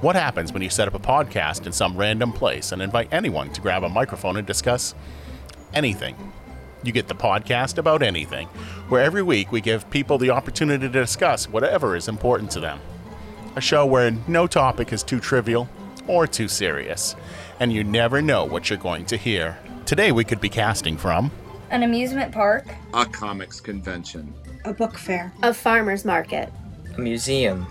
What happens when you set up a podcast in some random place and invite anyone to grab a microphone and discuss anything? You get the podcast about anything, where every week we give people the opportunity to discuss whatever is important to them. A show where no topic is too trivial or too serious, and you never know what you're going to hear. Today we could be casting from An amusement park. A comics convention. A book fair. A farmer's market. A museum.